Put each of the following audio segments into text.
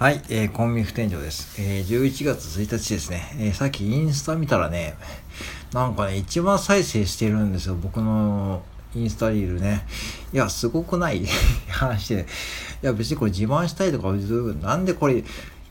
はい、えー、コンビニ店長です。えー、11月1日ですね、えー、さっきインスタ見たらね、なんかね、一番再生してるんですよ、僕のインスタリールね。いや、すごくない？話で。いや、別にこれ自慢したいとか、なんでこれ、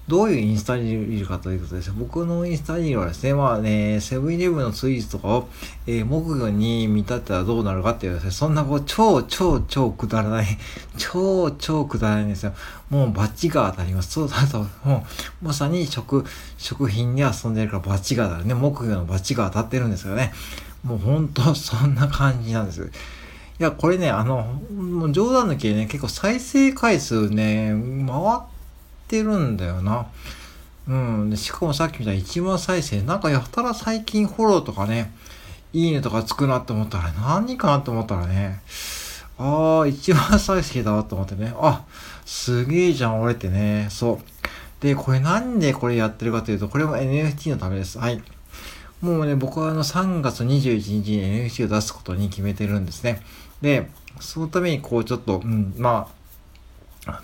どういうインスタにいるかということです。僕のインスタにはですね、まあね、セブンイレブンのツイートとかを、えー、木魚に見立てたらどうなるかっていうですね、そんなこう、超超超くだらない、超超くだらないんですよ。もうバッチが当たります。そうだと、もう、まさに食、食品に遊んでるからバッチが当たるね。木魚のバッチが当たってるんですよね。もうほんとそんな感じなんです。いや、これね、あの、もう冗談抜きでね、結構再生回数ね、回ってってるんだよな。うん。でしかもさっきみたいに1万再生。なんかやたら最近フォローとかね、いいねとかつくなって思ったら、何かなって思ったらね、ああ、1万再生だと思ってね。あ、すげえじゃん、俺ってね。そう。で、これなんでこれやってるかというと、これも NFT のためです。はい。もうね、僕はあの3月21日に NFT を出すことに決めてるんですね。で、そのためにこうちょっと、うん、まあ、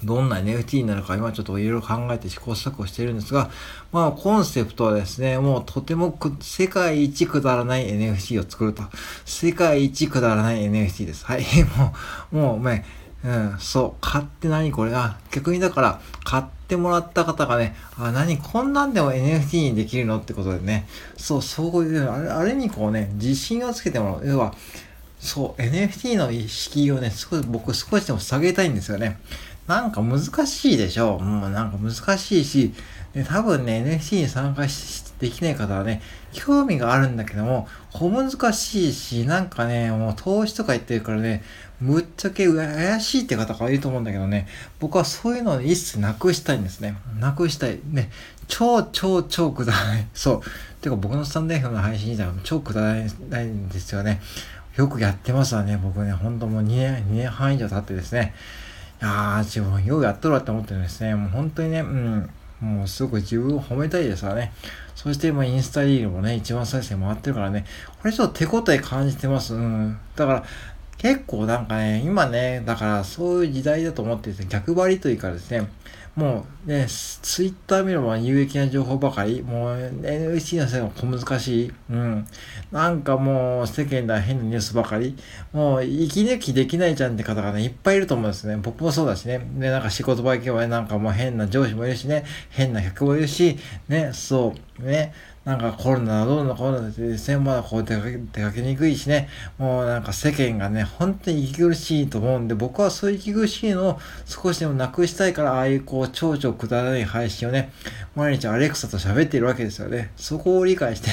どんな NFT になるか今ちょっといろいろ考えて試行錯誤しているんですが、まあコンセプトはですね、もうとても世界一くだらない NFT を作ると。世界一くだらない NFT です。はい。もう、もうね、うん、そう、買って何これあ、逆にだから、買ってもらった方がね、あ、何こんなんでも NFT にできるのってことでね、そう、そういう、あれ、あれにこうね、自信をつけてもらう。要は、そう、NFT の意識をね、少し、僕少しでも下げたいんですよね。なんか難しいでしょもうなんか難しいし、で多分ね、NFT に参加しできない方はね、興味があるんだけども、小難しいし、なんかね、もう投資とか言ってるからね、むっちゃけ怪しいって方がいると思うんだけどね、僕はそういうのを一切なくしたいんですね。なくしたい。ね、超超超くだらない。そう。てか僕のスタンド F の配信自体は超くだらないんですよね。よくやってますわね、僕ね。ほんともう2年、2年半以上経ってですね。いやー、自分ようやっとるわって思ってるんですね。もう本当にね、うん、もうすごく自分を褒めたいですわね。そして今インスタリールもね、一番再生回ってるからね、これちょっと手応え感じてます。うん。だから、結構なんかね、今ね、だからそういう時代だと思ってて、逆張りというかですね、もうね、ツイッター見れば有益な情報ばかり、もう NHT のせいが小難しい。うん。なんかもう世間では変なニュースばかり。もう息抜きできないじゃんって方がね、いっぱいいると思うんですね。僕もそうだしね。で、なんか仕事場行けばねなんかもう変な上司もいるしね、変な客もいるし、ね、そう、ね。なんかコロナどうのコロナですね、まだこう出かけ出かけにくいしね、もうなんか世間がね、本当に息苦しいと思うんで、僕はそういう息苦しいのを少しでもなくしたいから、ああいうこう、蝶々くだらない配信をね、毎日アレクサと喋っているわけですよね。そこを理解して、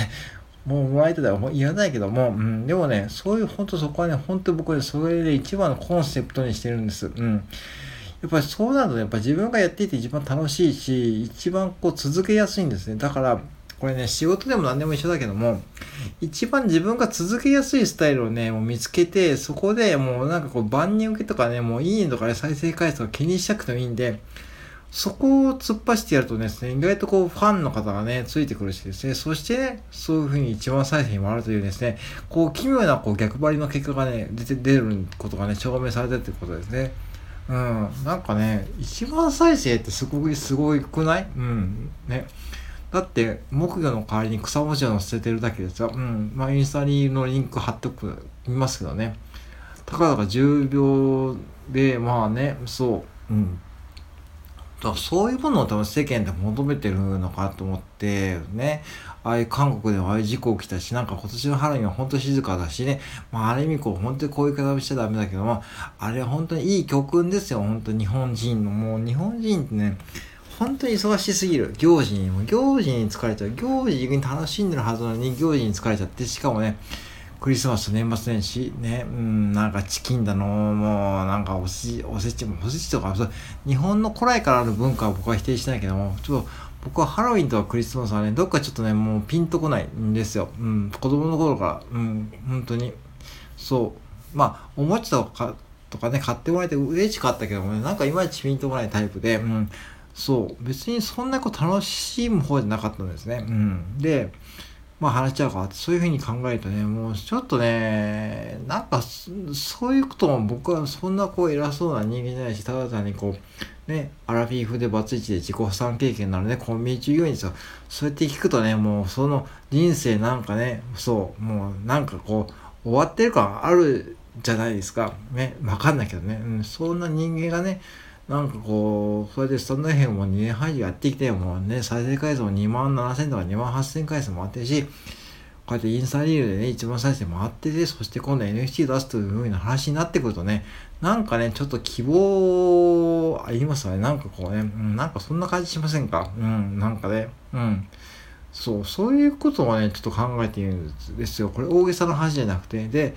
もう相手では言わないけども、うん、でもね、そういう本当そこはね、本当僕はそれで一番のコンセプトにしてるんです。うん。やっぱりそうなると、やっぱ自分がやっていて一番楽しいし、一番こう続けやすいんですね。だから、これね、仕事でも何でも一緒だけども、一番自分が続けやすいスタイルをね、もう見つけて、そこでもうなんかこう万人受けとかね、もういいねとかね、再生回数とか気にしなくてもいいんで、そこを突っ走ってやるとですね、意外とこうファンの方がね、ついてくるしですね、そしてね、そういう風に一番再生に回るというですね、こう奇妙なこう逆張りの結果がね、出て、出ることがね、証明されてるってことですね。うん、なんかね、一番再生ってすごく、すごいくない？うん、ね。だって、木魚の代わりに草文字を載せてるだけですよ。うん。まあ、インスタにのリンク貼っておく、見ますけどね。たかだか10秒で、まあね、そう、うん。だそういうものを多分世間で求めてるのかと思って、ね。ああいう韓国ではああいう事故起きたし、なんか今年の春には本当静かだしね。まあ、ある意味こう、本当にこういう方をしちゃダメだけども、あれは本当にいい教訓ですよ。本当日本人の。もう日本人ってね、本当に忙しすぎる。行事にも、行事に疲れちゃう。行事に楽しんでるはずなのに、行事に疲れちゃって、しかもね、クリスマスと年末年始、ね、うん、なんかチキンだの、もう、なんかおせおせちも、おせちとか、日本の古来からある文化は僕は否定しないけども、ちょっと、僕はハロウィンとかクリスマスはね、どっかちょっとね、もうピンとこないんですよ。うん、子供の頃から、うん、本当に。そう。まあ、おもちゃとか、とかね、買ってもらえて嬉しかったけどもね、なんかいまいちピンとこないタイプで、うん、そう別にそんなこう楽しむ方じゃなかったんですね。うん、でまあ話しちゃうかそういうふうに考えるとね、もうちょっとね、なんかそういうことも僕はそんなこう偉そうな人間じゃないし、ただ単にこう、ね、アラフィフでバツイチで自己負担経験なので、コンビニ従業員ですよ。そうやって聞くとね、もうその人生なんかね、そう、もうなんかこう、終わってる感あるじゃないですか。ね、わかんないけどね、うん、そんな人間がね、なんかこう、それでスタンド FM も2年半やってきて、もうね、再生回数も2万7000とか2万8000回数もあってるし、こうやってインスタリールでね、一番再生もあってて、そして今度 NFT 出すという風な話になってくるとね、なんかね、ちょっと希望ありますよね。なんかこうね、うん、なんかそんな感じしませんか？うん、なんかね、うん。そう、そういうことをね、ちょっと考えているんですよ。これ大げさな話じゃなくて。で、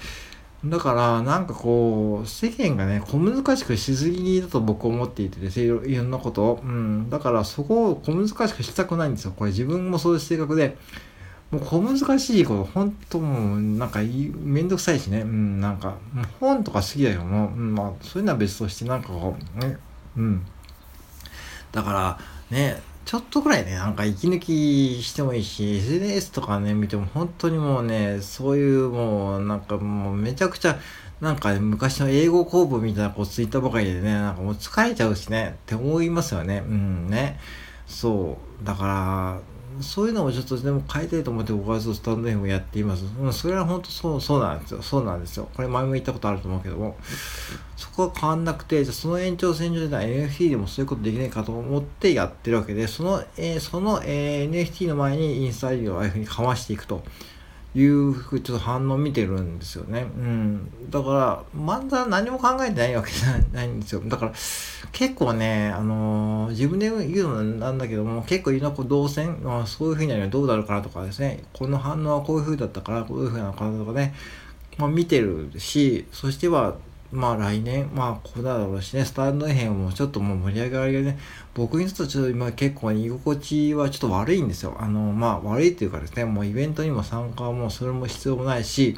だから、なんかこう、世間がね、小難しくしすぎだと僕思っていてですね、いろんなことを。うん。だからそこを小難しくしたくないんですよ。これ自分もそういう性格で、もう小難しいこと、本当もう、なんかめんどくさいしね。うん、なんか、本とか好きだよ。も、うん、まあ、そういうのは別として、なんかこう、ね、うん。だから、ね、ちょっとぐらいね、なんか息抜きしてもいいし、SNS とかね、見ても本当にもうね、そういうもう、なんかもうめちゃくちゃ、なんか、昔の英語公文みたいなこうツイッターばかりでね、なんかもう疲れちゃうしね、って思いますよね。うんね。そう。だから、そういうのもちょっとでも変えたいと思って僕はスタンド F やっています。うん、それは本当そう、そうなんですよ。そうなんですよ。これ前も言ったことあると思うけども、そこは変わんなくて、じゃその延長線上で NFT でもそういうことできないかと思ってやってるわけで、その、えー、その、えー、NFT の前にインスタリーをああいうふうにかましていくと。いうちょっと反応見てるんですよね。うん。だから、まだ何も考えてないわけじゃないんですよ。だから、結構ね、あのー、自分で言うのなんだけども、結構いろんな動線、まあ、そういうふうにはどうなるかなとかですね、この反応はこういうふうだったから、こういうふうなのかなとかね、まあ見てるし、そしては、まあ来年、まあこうだろうしね、スタンド編もちょっともう盛り上がりがね、僕にとってちょっと今結構居心地はちょっと悪いんですよ。あの、まあ悪いっていうかですね、もうイベントにも参加もそれも必要もないし、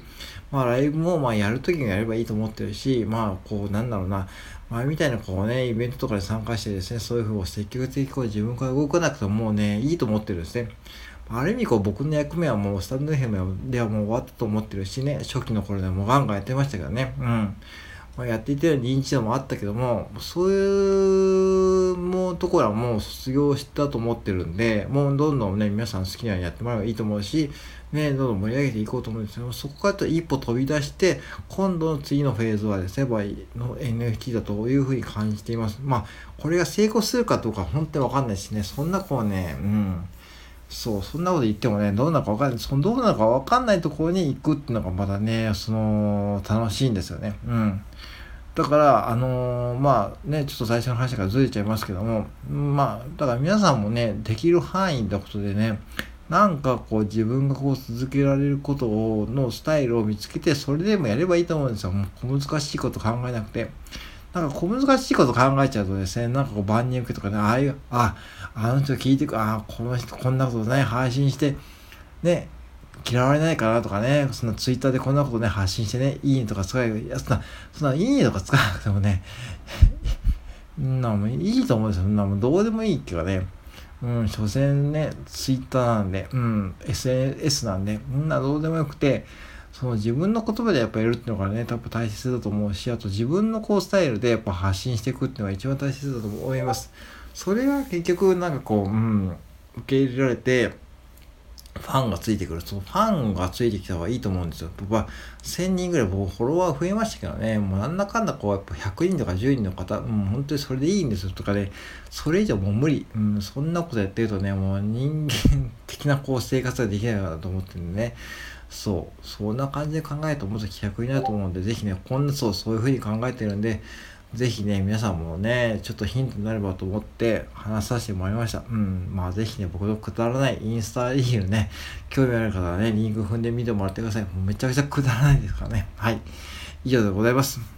まあライブもまあやるときにやればいいと思ってるし、まあこうなんだろうな、前みたいなこうね、イベントとかで参加してですね、そういうふうに積極的にこう自分から動かなくてももうね、いいと思ってるんですね。ある意味こう僕の役目はもうスタンド FM ではもう終わったと思ってるしね、初期の頃でもガンガンやってましたけどね。うん。まあ、やっていたように認知度もあったけども、そういうもうところはもう卒業したと思ってるんで、もうどんどんね、皆さん好きなようにやってもらえばいいと思うし、ね、どんどん盛り上げていこうと思うんですけど、そこからと一歩飛び出して、今度の次のフェーズはですね、バイの NFT だというふうに感じています。まあ、これが成功するかどうか本当にわかんないしね、そんなこうね、うん。そう、そんなこと言ってもね、どうなのかわかんない、そのどうなのかわかんないところに行くっていうのがまだね、その、楽しいんですよね。うん。だから、あのー、まあね、ちょっと最初の話からずれちゃいますけども、まあ、だから皆さんもね、できる範囲ってことでね、なんかこう自分がこう続けられることをのスタイルを見つけて、それでもやればいいと思うんですよ。もう小難しいこと考えなくて。なんか小難しいこと考えちゃうとですね、なんかこう万人受けとかね、ああいう、あ、あの人聞いてく、ああ、この人こんなことね、配信して、ね、嫌われないかなとかね、そのツイッターでこんなことね、発信してね、いいねとか使える、いや、そんな、そんな、いいねとか使わなくてもね、なもいいと思うんですよ。そんなもどうでもいいっていうかね、うん、所詮ね、ツイッターなんで、うん、SNS なんで、みんなどうでもよくて、その自分の言葉でやっぱやるっていうのがね、多分大切だと思うし、あと自分のこうスタイルでやっぱ発信していくっていうのが一番大切だと思います。それが結局なんかこう、うん、受け入れられて、ファンがついてくる。そのファンがついてきた方がいいと思うんですよ。僕は1000人ぐらい僕フォロワー増えましたけどね、もうなんだかんだこうやっぱ100人とか10人の方、もう本当にそれでいいんですよとかね、それ以上もう無理。うん、そんなことやってるとね、もう人間的なこう生活ができないかなと思ってるんでね。そう、そんな感じで考えるともっと気楽になると思うんで、ぜひね、こんなそう、そういう風に考えてるんで、ぜひね、皆さんもね、ちょっとヒントになればと思って話させてもらいました。うん。まあぜひね、僕のくだらないインスタリールね、興味ある方はね、リンク踏んでみてもらってください。もうめちゃくちゃくだらないですからね。はい。以上でございます。